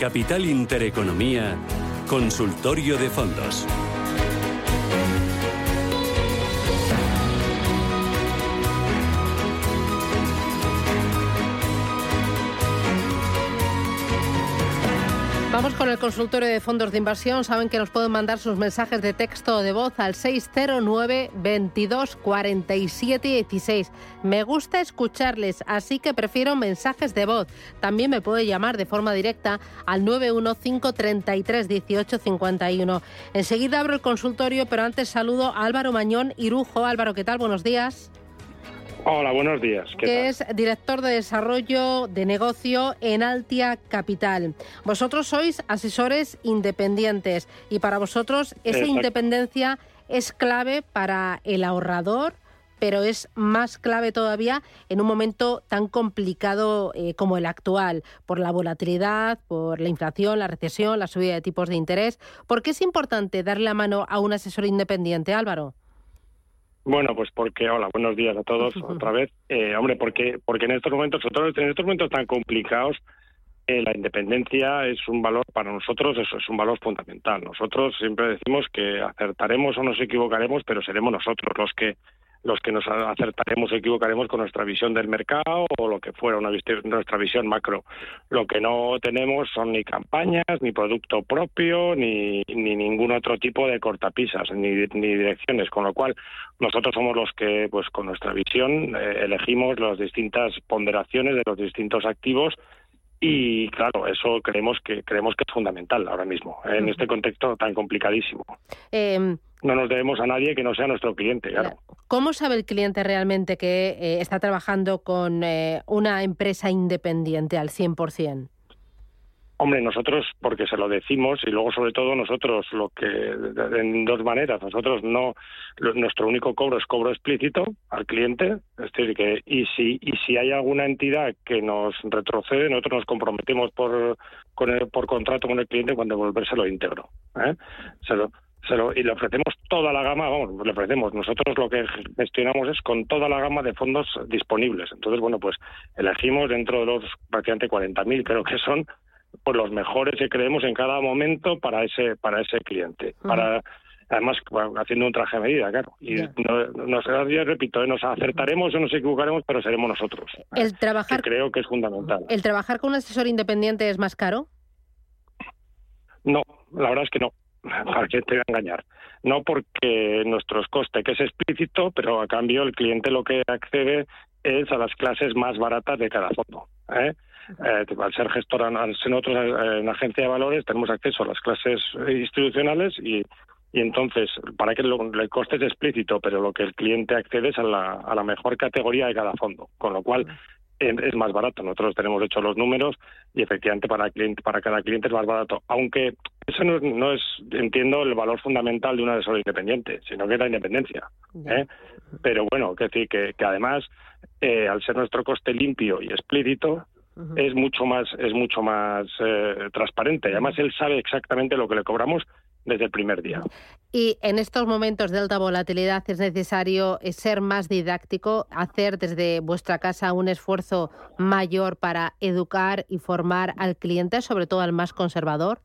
Capital Intereconomía, Consultorio de Fondos. Vamos con el consultorio de fondos de inversión. Saben que nos pueden mandar sus mensajes de texto o de voz al 609 22 47 16. Me gusta escucharles, así que prefiero mensajes de voz. También me puede llamar de forma directa al 915 33 18 51. Enseguida abro el consultorio, pero antes saludo a Álvaro Mañón Irujo. Álvaro, ¿qué tal? Buenos días. Hola, buenos días. que es director de desarrollo de negocio en Altia Capital. Vosotros sois asesores independientes y para vosotros esa independencia es clave para el ahorrador, pero es más clave todavía en un momento tan complicado eh, como el actual, por la volatilidad, por la inflación, la recesión, la subida de tipos de interés. ¿Por qué es importante darle la mano a un asesor independiente, Álvaro? Bueno, pues porque, hola, buenos días a todos otra vez. Eh, hombre, porque, porque en estos momentos, nosotros en estos momentos tan complicados, eh, la independencia es un valor para nosotros, eso es un valor fundamental. Nosotros siempre decimos que acertaremos o nos equivocaremos, pero seremos nosotros los que los que nos acertaremos o equivocaremos con nuestra visión del mercado o lo que fuera una, nuestra visión macro. Lo que no tenemos son ni campañas, ni producto propio, ni, ni ningún otro tipo de cortapisas, ni, ni direcciones, con lo cual nosotros somos los que, pues con nuestra visión, eh, elegimos las distintas ponderaciones de los distintos activos y claro, eso creemos que creemos que es fundamental ahora mismo en este contexto tan complicadísimo. Em, no nos debemos a nadie que no sea nuestro cliente, claro. ¿Cómo sabe el cliente realmente que eh, está trabajando con eh, una empresa independiente al 100%? Hombre, nosotros, porque se lo decimos, y luego sobre todo nosotros, lo que, en dos maneras, nosotros no, nuestro único cobro es cobro explícito al cliente, es decir, que, y si, y si hay alguna entidad que nos retrocede, nosotros nos comprometemos por, con el, por contrato con el cliente cuando devolvérselo íntegro. ¿eh? Se lo, se lo, y le ofrecemos toda la gama, vamos, le ofrecemos. Nosotros lo que gestionamos es con toda la gama de fondos disponibles. Entonces, bueno, pues elegimos dentro de los prácticamente 40.000, creo que son, pues los mejores que creemos en cada momento para ese para ese cliente. Para además haciendo un traje a medida claro. Y nos yo repito ¿eh? nos acertaremos o nos equivocaremos pero seremos nosotros. El trabajar creo que es fundamental. El trabajar con un asesor independiente es más caro no la verdad es que no para que te voy a engañar no porque nuestros costes que es explícito pero a cambio el cliente lo que accede es a las clases más baratas de cada fondo ¿eh? Eh, al ser gestora, al ser eh, en agencia de valores, tenemos acceso a las clases institucionales y, y entonces, para que el coste es explícito, pero lo que el cliente accede es a la, a la mejor categoría de cada fondo, con lo cual es más barato. Nosotros tenemos hecho los números y efectivamente para, cliente, para cada cliente es más barato. Aunque eso no, es, entiendo, el valor fundamental de una asesor independiente, sino que es la independencia. ¿eh? Pero bueno, que decir que, que además, eh, al ser nuestro coste limpio y explícito, es mucho más es mucho más eh, transparente. Además, él sabe exactamente lo que le cobramos desde el primer día. Y en estos momentos de alta volatilidad es necesario eh, ser más didáctico, hacer desde vuestra casa un esfuerzo mayor para educar y formar al cliente, sobre todo al más conservador.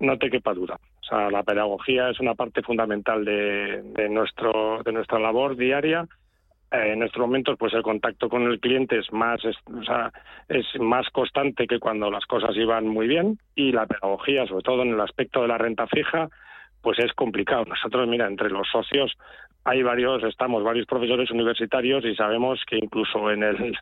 No te quepa duda. O sea, la pedagogía es una parte fundamental de, de nuestro de nuestra labor diaria. Eh, en estos momentos pues el contacto con el cliente es más es, o sea, es más constante que cuando las cosas iban muy bien. Y la pedagogía sobre todo en el aspecto de la renta fija pues es complicado. Nosotros mira entre los socios hay varios estamos varios profesores universitarios y sabemos que incluso en el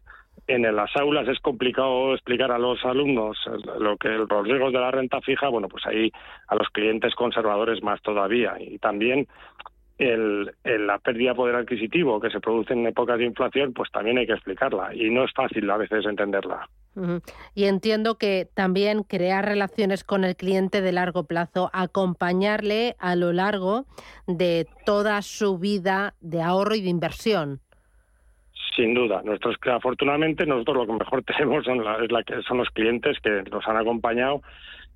en las aulas es complicado explicar a los alumnos lo que los riesgos de la renta fija bueno pues ahí a los clientes conservadores más todavía y también la pérdida de poder adquisitivo que se produce en épocas de inflación, pues también hay que explicarla y no es fácil a veces entenderla. Y entiendo que también crear relaciones con el cliente de largo plazo, acompañarle a lo largo de toda su vida de ahorro y de inversión. Sin duda, nosotros afortunadamente nosotros lo que mejor tenemos son, la, son los clientes que nos han acompañado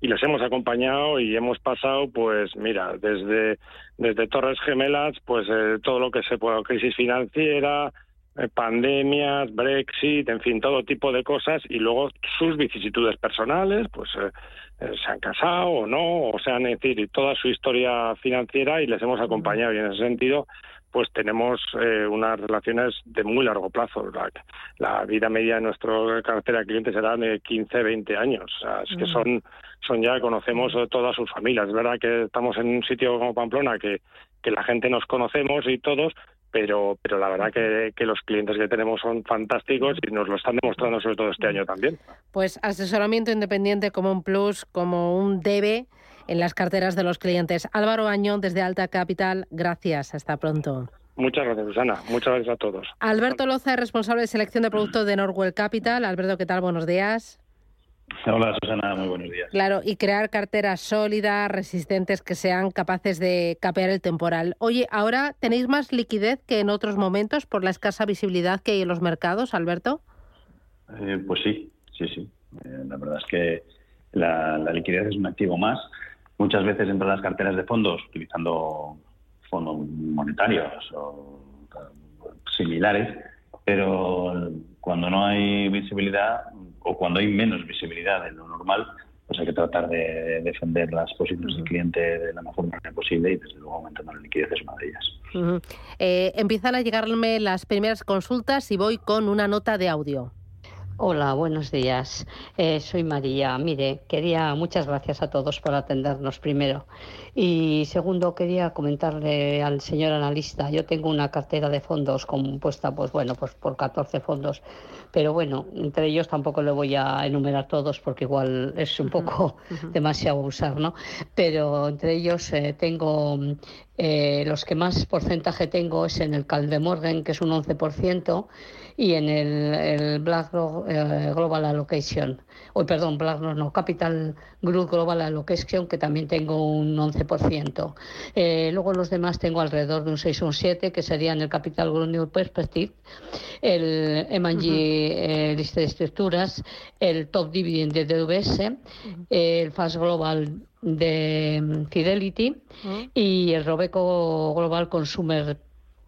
y les hemos acompañado y hemos pasado, pues mira, desde, desde Torres Gemelas, pues eh, todo lo que se pueda, crisis financiera, eh, pandemias, Brexit, en fin, todo tipo de cosas y luego sus vicisitudes personales, pues eh, eh, se han casado o no, o sea, decir, toda su historia financiera y les hemos acompañado. Y en ese sentido pues tenemos unas relaciones de muy largo plazo. La, vida media de nuestro cartera de clientes será de 15, 20 años. O sea, es que son, son ya, conocemos todas sus familias. Es verdad que estamos en un sitio como Pamplona que, que la gente nos conocemos y todos, pero, pero la verdad que, que, los clientes que tenemos son fantásticos y nos lo están demostrando sobre todo este año también. Pues asesoramiento independiente como un plus, como un debe en las carteras de los clientes. Álvaro Año, desde Alta Capital, gracias. Hasta pronto. Muchas gracias, Susana. Muchas gracias a todos. Alberto Loza es responsable de selección de productos de Norwell Capital. Alberto, ¿qué tal? Buenos días. Hola Susana, muy buenos días. Claro, y crear carteras sólidas, resistentes, que sean capaces de capear el temporal. Oye, ¿ahora tenéis más liquidez que en otros momentos por la escasa visibilidad que hay en los mercados, Alberto? Eh, pues sí, sí, sí. Eh, la verdad es que la, liquidez es un activo más. Muchas veces entre las carteras de fondos, utilizando fondos monetarios o similares, pero cuando no hay visibilidad o cuando hay menos visibilidad de lo normal, pues hay que tratar de defender las posiciones del cliente de la mejor manera posible y desde luego aumentando la liquidez es una de ellas. Eh, empiezan a llegarme las primeras consultas y voy con una nota de audio. Hola, buenos días. Eh, soy María. Mire, quería muchas gracias a todos por atendernos primero. Y segundo, quería comentarle al señor analista. Yo tengo una cartera de fondos compuesta, pues bueno, pues por 14 fondos. Pero bueno, entre ellos tampoco le voy a enumerar todos porque igual es un poco demasiado usar, ¿no? Pero entre ellos eh, tengo eh, los que más porcentaje tengo es en el Caldemorgan, que es un 11% y en el, el BlackRock eh, Global Allocation, o perdón, BlackRock no, Capital Group Global Allocation, que también tengo un 11%. Eh, luego los demás tengo alrededor de un 6 o un 7, que serían el Capital New Perspective, el M&G eh, Lista de Estructuras, el Top Dividend de DVS, el Fast Global de Fidelity y el Robeco Global Consumer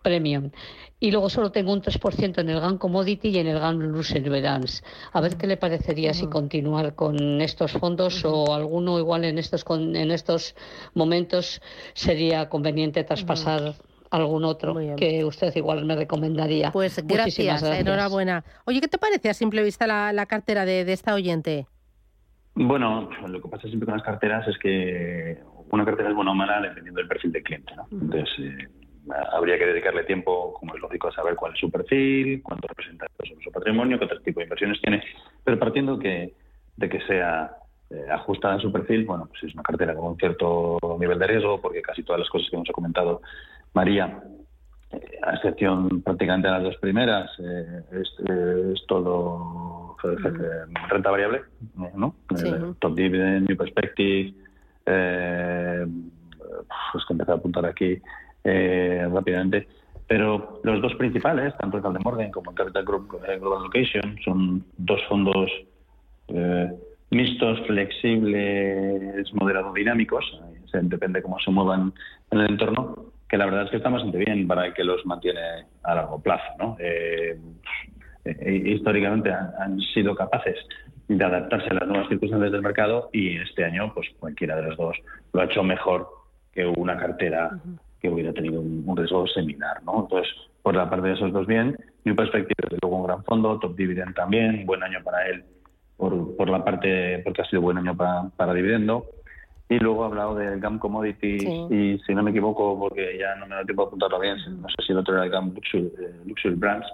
Premium y luego solo tengo un 3% en el GAN Commodity y en el GAN Lucerverance. A ver qué le parecería si continuar con estos fondos o alguno igual en estos en estos momentos sería conveniente traspasar algún otro que usted igual me recomendaría. Pues gracias, enhorabuena. Oye, ¿qué te parece a simple vista la, cartera de, esta oyente? Bueno, lo que pasa siempre con las carteras es que una cartera es buena o mala dependiendo del perfil del cliente. ¿no? Entonces, eh, habría que dedicarle tiempo, como es lógico, a saber cuál es su perfil, cuánto representa su patrimonio, qué otro tipo de inversiones tiene, pero partiendo que, de que sea eh, ajustada a su perfil, bueno, pues es una cartera con un cierto nivel de riesgo, porque casi todas las cosas que hemos comentado María, eh, a excepción prácticamente de las dos primeras, eh, es, todo renta variable, ¿no? top dividend, new perspective, pues que empezar a apuntar aquí eh, rápidamente. Pero los dos principales, tanto el de Morgan como el Capital Group eh, Global Location, son dos fondos eh, mixtos, flexibles, moderados, dinámicos. depende cómo se muevan en el entorno, que la verdad es que está bastante bien para el que los mantiene a largo plazo. ¿no? históricamente han, sido capaces de adaptarse a las nuevas circunstancias del mercado y este año, pues cualquiera de los dos lo ha hecho mejor que una cartera que hubiera tenido un, riesgo similar. ¿no? Entonces, por la parte de esos dos bien, mi perspectiva desde luego un gran fondo, Top Dividend también, un buen año para él por, por la parte, porque ha sido buen año para, para dividendo. Y luego ha hablado del GAM Commodity y si no me equivoco, porque ya no me da tiempo de apuntarlo bien, no sé si el otro era el GAM Luxury, eh, Brands.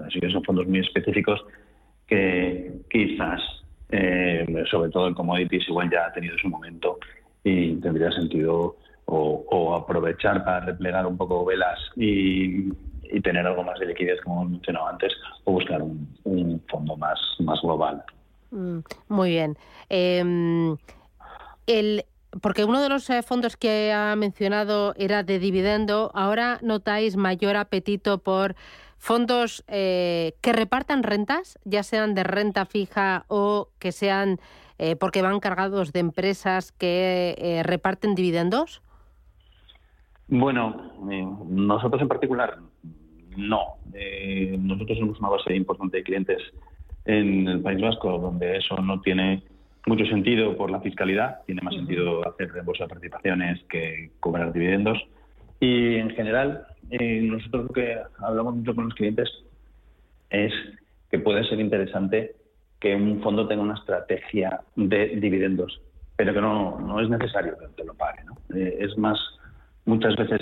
así que son fondos muy específicos que quizás, eh, sobre todo el commodities, igual ya ha tenido su momento y tendría sentido o, aprovechar para replegar un poco velas y, tener algo más de liquidez, como mencionado antes, o buscar un, fondo más, global. Mm, muy bien. Em, el, porque uno de los eh, fondos que ha mencionado era de dividendo, ahora notáis mayor apetito por fondos eh, que repartan rentas, ya sean de renta fija o que sean eh, porque van cargados de empresas que reparten dividendos. Bueno, eh, nosotros en particular no. Eh, nosotros tenemos una base importante de clientes en el País Vasco, donde eso no tiene mucho sentido por la fiscalidad, tiene más sentido hacer reembolso de participaciones que cobrar dividendos. Y en general, eh, nosotros lo que hablamos mucho con los clientes es que puede ser interesante que un fondo tenga una estrategia de dividendos, pero que no, no es necesario que te lo pague. ¿no? Eh, es más, muchas veces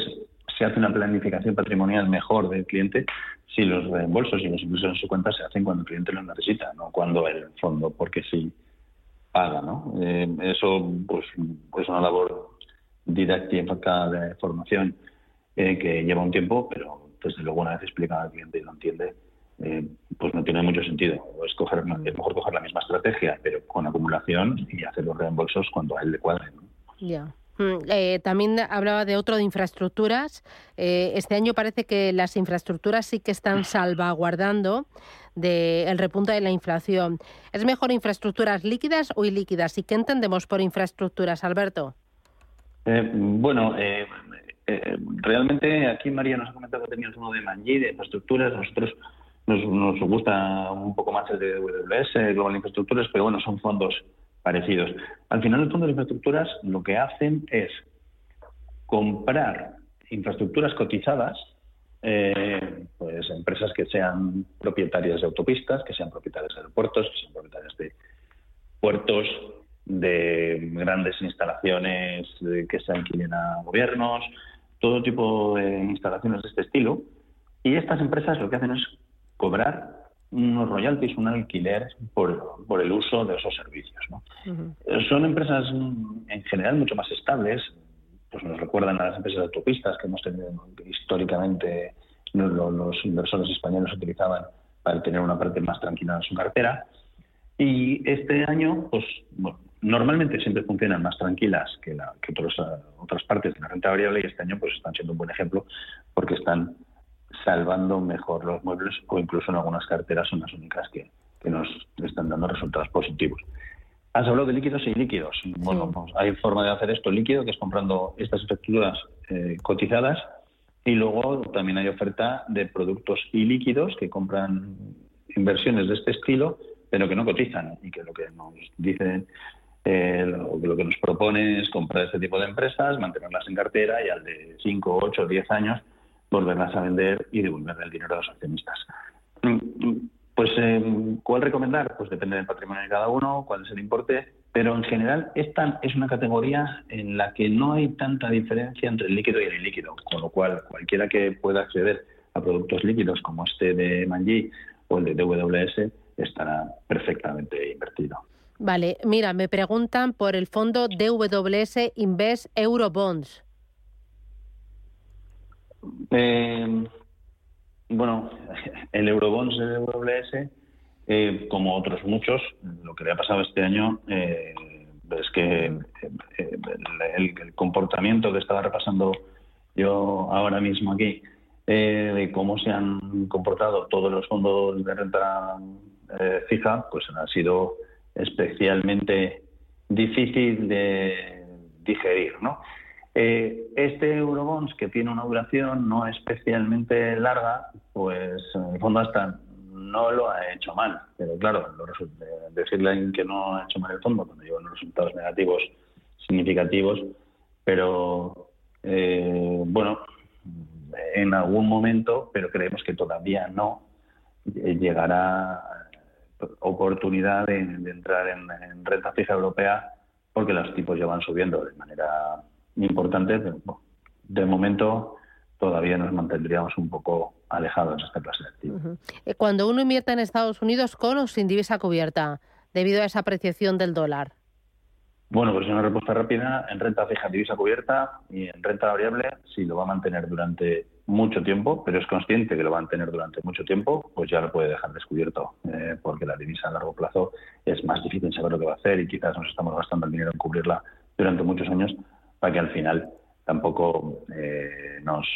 se hace una planificación patrimonial mejor del cliente si los reembolsos y los ingresos en su cuenta se hacen cuando el cliente los necesita, no cuando el fondo, porque sí paga. ¿no? Eh, eso pues, es una labor didáctica de formación eh, que lleva un tiempo, pero desde luego una vez explicado al cliente y lo entiende, eh, pues no tiene mucho sentido. Es, es mejor coger la misma estrategia, pero con acumulación y hacer los reembolsos cuando a él le cuadre. Ya. Mm, eh, también hablaba de otro de infraestructuras. Eh, este año parece que las infraestructuras sí que están salvaguardando del repunte de la inflación. ¿Es mejor infraestructuras líquidas o ilíquidas? ¿Y qué entendemos por infraestructuras, Alberto? bueno, realmente aquí María nos ha comentado que teníamos uno de Manji, de infraestructuras. Nosotros nos, gusta un poco más el de WS, Global Infraestructuras, pero bueno, son fondos parecidos. Al final, el fondo de infraestructuras lo que hacen es comprar infraestructuras cotizadas, eh, pues empresas que sean propietarias de autopistas, que sean propietarias de aeropuertos, que sean propietarias de puertos, de grandes instalaciones que se alquilen a gobiernos, todo tipo de instalaciones de este estilo. Y estas empresas lo que hacen es cobrar unos royalties, un alquiler por, por el uso de esos servicios. Son empresas en general mucho más estables, pues nos recuerdan a las empresas de autopistas que hemos tenido históricamente los, inversores españoles utilizaban para tener una parte más tranquila en su cartera. Y este año, pues normalmente siempre funcionan más tranquilas que, la, que otras partes de la renta variable y este año pues están siendo un buen ejemplo porque están salvando mejor los muebles o incluso en algunas carteras son las únicas que, nos están dando resultados positivos. Has hablado de líquidos y líquidos. Bueno, pues hay forma de hacer esto líquido, que es comprando estas estructuras eh, cotizadas, y luego también hay oferta de productos ilíquidos que compran inversiones de este estilo, pero que no cotizan y que lo que nos dicen eh, lo, lo, que nos propone es comprar este tipo de empresas, mantenerlas en cartera y al de 5, 8, 10 años volverlas a vender y devolverle el dinero a los accionistas. Pues, eh, ¿cuál recomendar? Pues depende del patrimonio de cada uno, cuál es el importe, pero en general esta es una categoría en la que no hay tanta diferencia entre el líquido y el ilíquido, con lo cual cualquiera que pueda acceder a productos líquidos como este de Manji o el de DWS estará perfectamente invertido. Vale, mira, me preguntan por el fondo DWS Invest Eurobonds. Eh, bueno, el Eurobonds del EuroBS, eh, como otros muchos, lo que le ha pasado este año eh, es que eh, el, comportamiento que estaba repasando yo ahora mismo aquí, de cómo se han comportado todos los fondos de renta fija, pues ha sido especialmente difícil de digerir, ¿no? Eh, este Eurobonds, que tiene una duración no especialmente larga, pues en el fondo hasta no lo ha hecho mal. Pero claro, decirle que no ha hecho mal el fondo cuando lleva unos resultados negativos significativos, pero eh, bueno, en algún momento, pero creemos que todavía no eh, llegará oportunidad de, entrar en, en renta fija europea porque los tipos ya van subiendo de manera importante, pero de momento todavía nos mantendríamos un poco alejados de esta clase de activos. Eh, cuando uno invierte en Estados Unidos, ¿con o sin divisa cubierta, debido a esa apreciación del dólar? Bueno, pues una respuesta rápida. En renta fija, divisa cubierta y en renta variable, si lo va a mantener durante mucho tiempo, pero es consciente que lo va a mantener durante mucho tiempo, pues ya lo puede dejar descubierto, eh, porque la divisa a largo plazo es más difícil saber lo que va a hacer y quizás nos estamos gastando el dinero en cubrirla durante muchos años para que al final tampoco eh, nos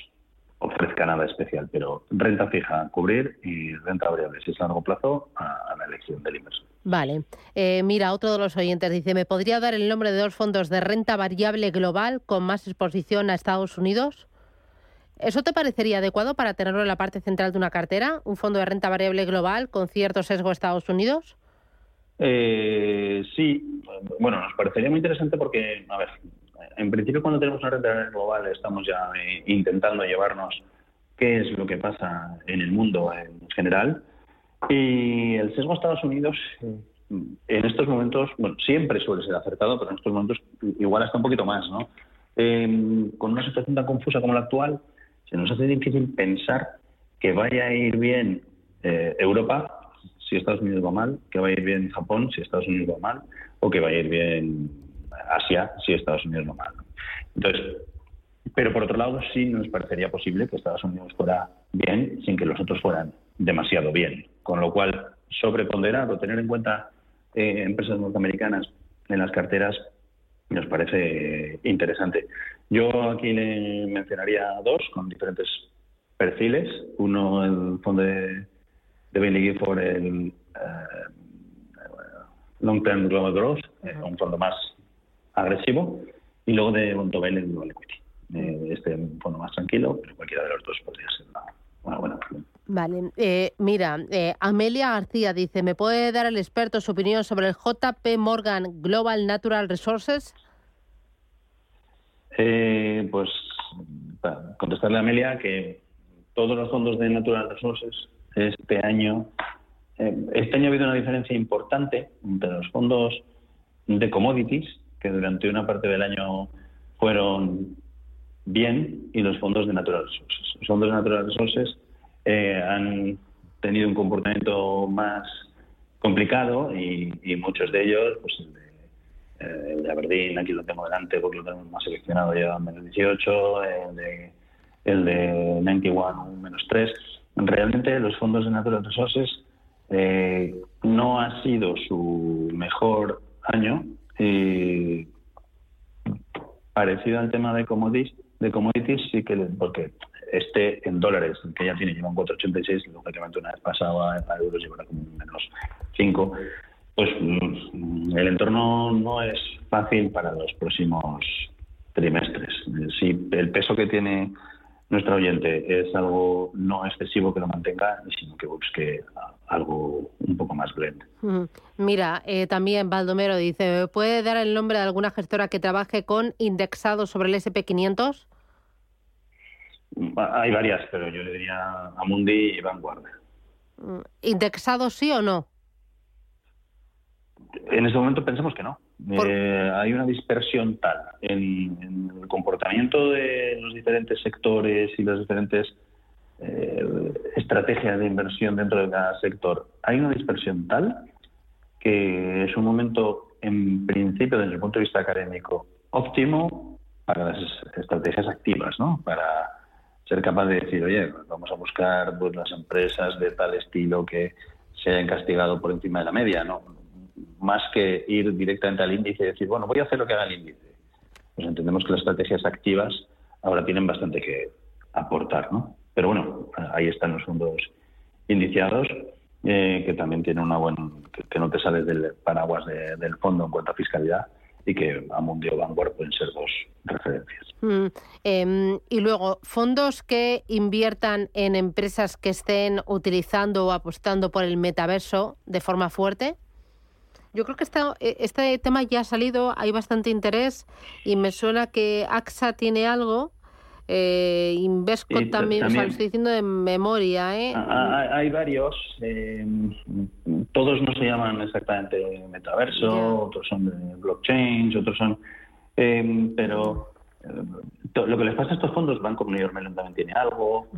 ofrezca nada especial. Pero renta fija, cubrir y renta variable, si es a largo plazo, a, la elección del inversor. Vale. Eh, mira, otro de los oyentes dice, ¿me podría dar el nombre de dos fondos de renta variable global con más exposición a Estados Unidos? ¿Eso te parecería adecuado para tenerlo en la parte central de una cartera? ¿Un fondo de renta variable global con cierto sesgo a Estados Unidos? Eh, sí, bueno, nos parecería muy interesante porque, a ver, en principio cuando tenemos una renta global estamos ya eh, intentando llevarnos qué es lo que pasa en el mundo en general y el sesgo Estados Unidos en estos momentos, bueno, siempre suele ser acertado, pero en estos momentos igual está un poquito más, ¿no? Em, con una situación tan confusa como la actual, se nos hace difícil pensar que vaya a ir bien eh, Europa si Estados Unidos va mal, que vaya a ir bien Japón si Estados Unidos va mal, o que vaya a ir bien Asia si Estados Unidos va mal. Entonces, pero por otro lado, sí nos parecería posible que Estados Unidos fuera bien sin que los otros fueran demasiado bien. Con lo cual, sobreponderar o tener en cuenta eh, empresas norteamericanas en las carteras nos parece interesante. Yo aquí le mencionaría dos con diferentes perfiles. Uno, el fondo de, de Bailey Gifford, el eh, Long Term Global Growth, un fondo más agresivo. Y luego de Montobel, el Global Equity. Eh, este fondo más tranquilo, pero cualquiera de los dos podría ser una, buena opción. Vale, eh, mira, eh, Amelia García dice, ¿me puede dar el experto su opinión sobre el JP Morgan Global Natural Resources? Eh, pues para contestarle a Amelia que todos los fondos de Natural Resources este año, este año ha habido una diferencia importante entre los fondos de commodities, que durante una parte del año fueron bien, y los fondos de Natural Resources. Los fondos de Natural Resources eh, han tenido un comportamiento más complicado y, muchos de ellos, pues el de, eh, el de, Aberdeen, aquí lo tengo delante porque lo tenemos más seleccionado, ya menos 18, el de, el de 91, menos 3. Realmente los fondos de Natural Resources eh, no ha sido su mejor año y parecido al tema de commodities, de commodities sí que porque este en dólares, que ya tiene, lleva un 4,86, lógicamente una vez pasado a, euros llevará como menos 5, pues mm, el entorno no es fácil para los próximos trimestres. Si el peso que tiene nuestro oyente es algo no excesivo que lo mantenga, sino que busque algo un poco más blend. Mira, eh, también Baldomero dice, ¿puede dar el nombre de alguna gestora que trabaje con indexado sobre el SP500? Hay varias, pero yo le diría Amundi y Vanguard. Mm, ¿Indexado sí o no? En este momento pensamos que no. Eh, hay una dispersión tal en, el comportamiento de los diferentes sectores y las diferentes eh, estrategias de inversión dentro de cada sector. Hay una dispersión tal que es un momento, en principio, desde el punto de vista académico, óptimo para las estrategias activas, ¿no? Para ser capaz de decir, oye, vamos a buscar pues, las empresas de tal estilo que se hayan castigado por encima de la media, ¿no? Más que ir directamente al índice y decir, bueno, voy a hacer lo que haga el índice. Pues entendemos que las estrategias activas ahora tienen bastante que aportar, ¿no? Pero bueno, ahí están los fondos indiciados, eh, que también tienen una buena, que, no te sales del paraguas del fondo en cuanto a fiscalidad y que a Mundio Vanguard pueden ser dos referencias. Mm, em, y luego, fondos que inviertan en empresas que estén utilizando o apostando por el metaverso de forma fuerte. Yo creo que este, este tema ya ha salido, hay bastante interés y me suena que AXA tiene algo. Eh, Invesco también, lo estoy diciendo de memoria. ¿eh? Hay, varios, eh, todos no se llaman exactamente metaverso, otros son de blockchain, otros son. Eh, pero lo que les pasa a estos fondos, Banco Mayor Mellon también tiene algo,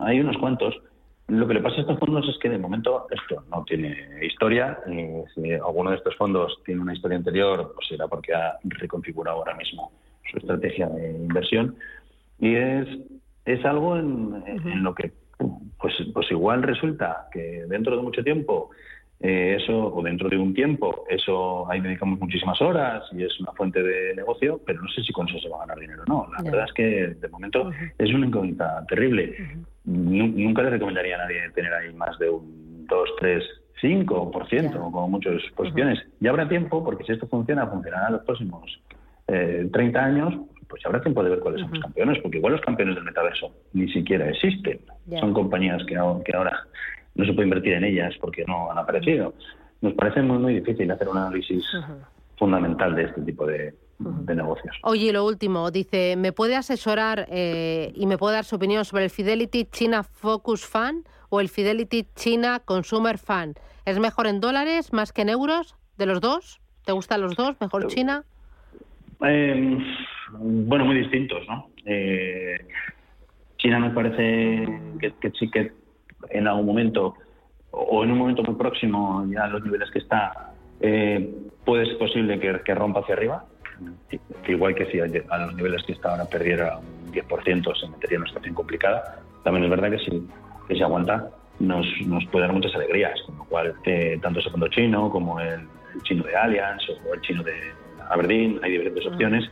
hay unos cuantos. Lo que le pasa a estos fondos es que de momento esto no tiene historia. si alguno de estos fondos tiene una historia anterior, pues será porque ha reconfigurado ahora mismo su estrategia de inversión. Y es, es algo en, lo que, pues, pues igual resulta que dentro de mucho tiempo eh, eso, o dentro de un tiempo, eso ahí dedicamos muchísimas horas y es una fuente de negocio, pero no sé si con eso se va a ganar dinero o no. La verdad es que de momento es una incógnita terrible. Nunca le recomendaría a nadie tener ahí más de un 2, 3, 5% o como muchas posiciones. Ya habrá tiempo, porque si esto funciona, funcionará en los próximos eh, 30 años, pues habrá tiempo de ver cuáles son los campeones, porque igual los campeones del metaverso ni siquiera existen. Son compañías que, que ahora no se puede invertir en ellas porque no han aparecido. Nos parece muy, muy difícil hacer un análisis fundamental de este tipo de, negocios. Oye, lo último, dice, ¿me puede asesorar eh, y me puede dar su opinión sobre el Fidelity China Focus Fund o el Fidelity China Consumer Fund? ¿Es mejor en dólares más que en euros de los dos? ¿Te gustan los dos? ¿Mejor China? Eh, bueno, muy distintos, ¿no? Eh, China me parece que, que sí que en algún momento o en un momento muy próximo ya a los niveles que está eh, puede ser posible que, rompa hacia arriba. Igual que si a, los niveles que está ahora perdiera un 10% se metería en una situación complicada. También es verdad que si, que si aguanta nos, nos puede dar muchas alegrías con lo cual eh, tanto ese fondo chino como el, chino de Allianz o el chino de Aberdeen hay diferentes mm. opciones.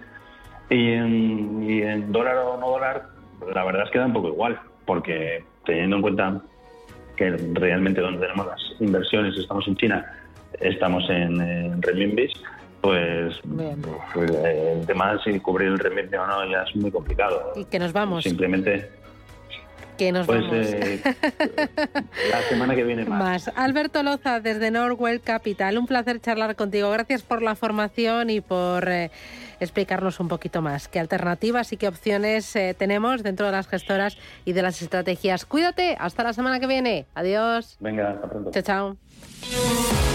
Y en, y en dólar o no dólar la verdad es que da un poco igual porque teniendo en cuenta que realmente donde tenemos las inversiones, estamos en China, estamos en, en renminbis, pues, pues el tema de si cubrir el renminbi o no ya es muy complicado. Y que nos vamos. Simplemente que nos pues, vamos. Eh, la semana que viene más. Alberto Loza, desde Norwell Capital. Un placer charlar contigo. Gracias por la formación y por eh, explicarnos un poquito más qué alternativas y qué opciones eh, tenemos dentro de las gestoras y de las estrategias. Cuídate. Hasta la semana que viene. Adiós. Venga, hasta pronto. Chao, chao.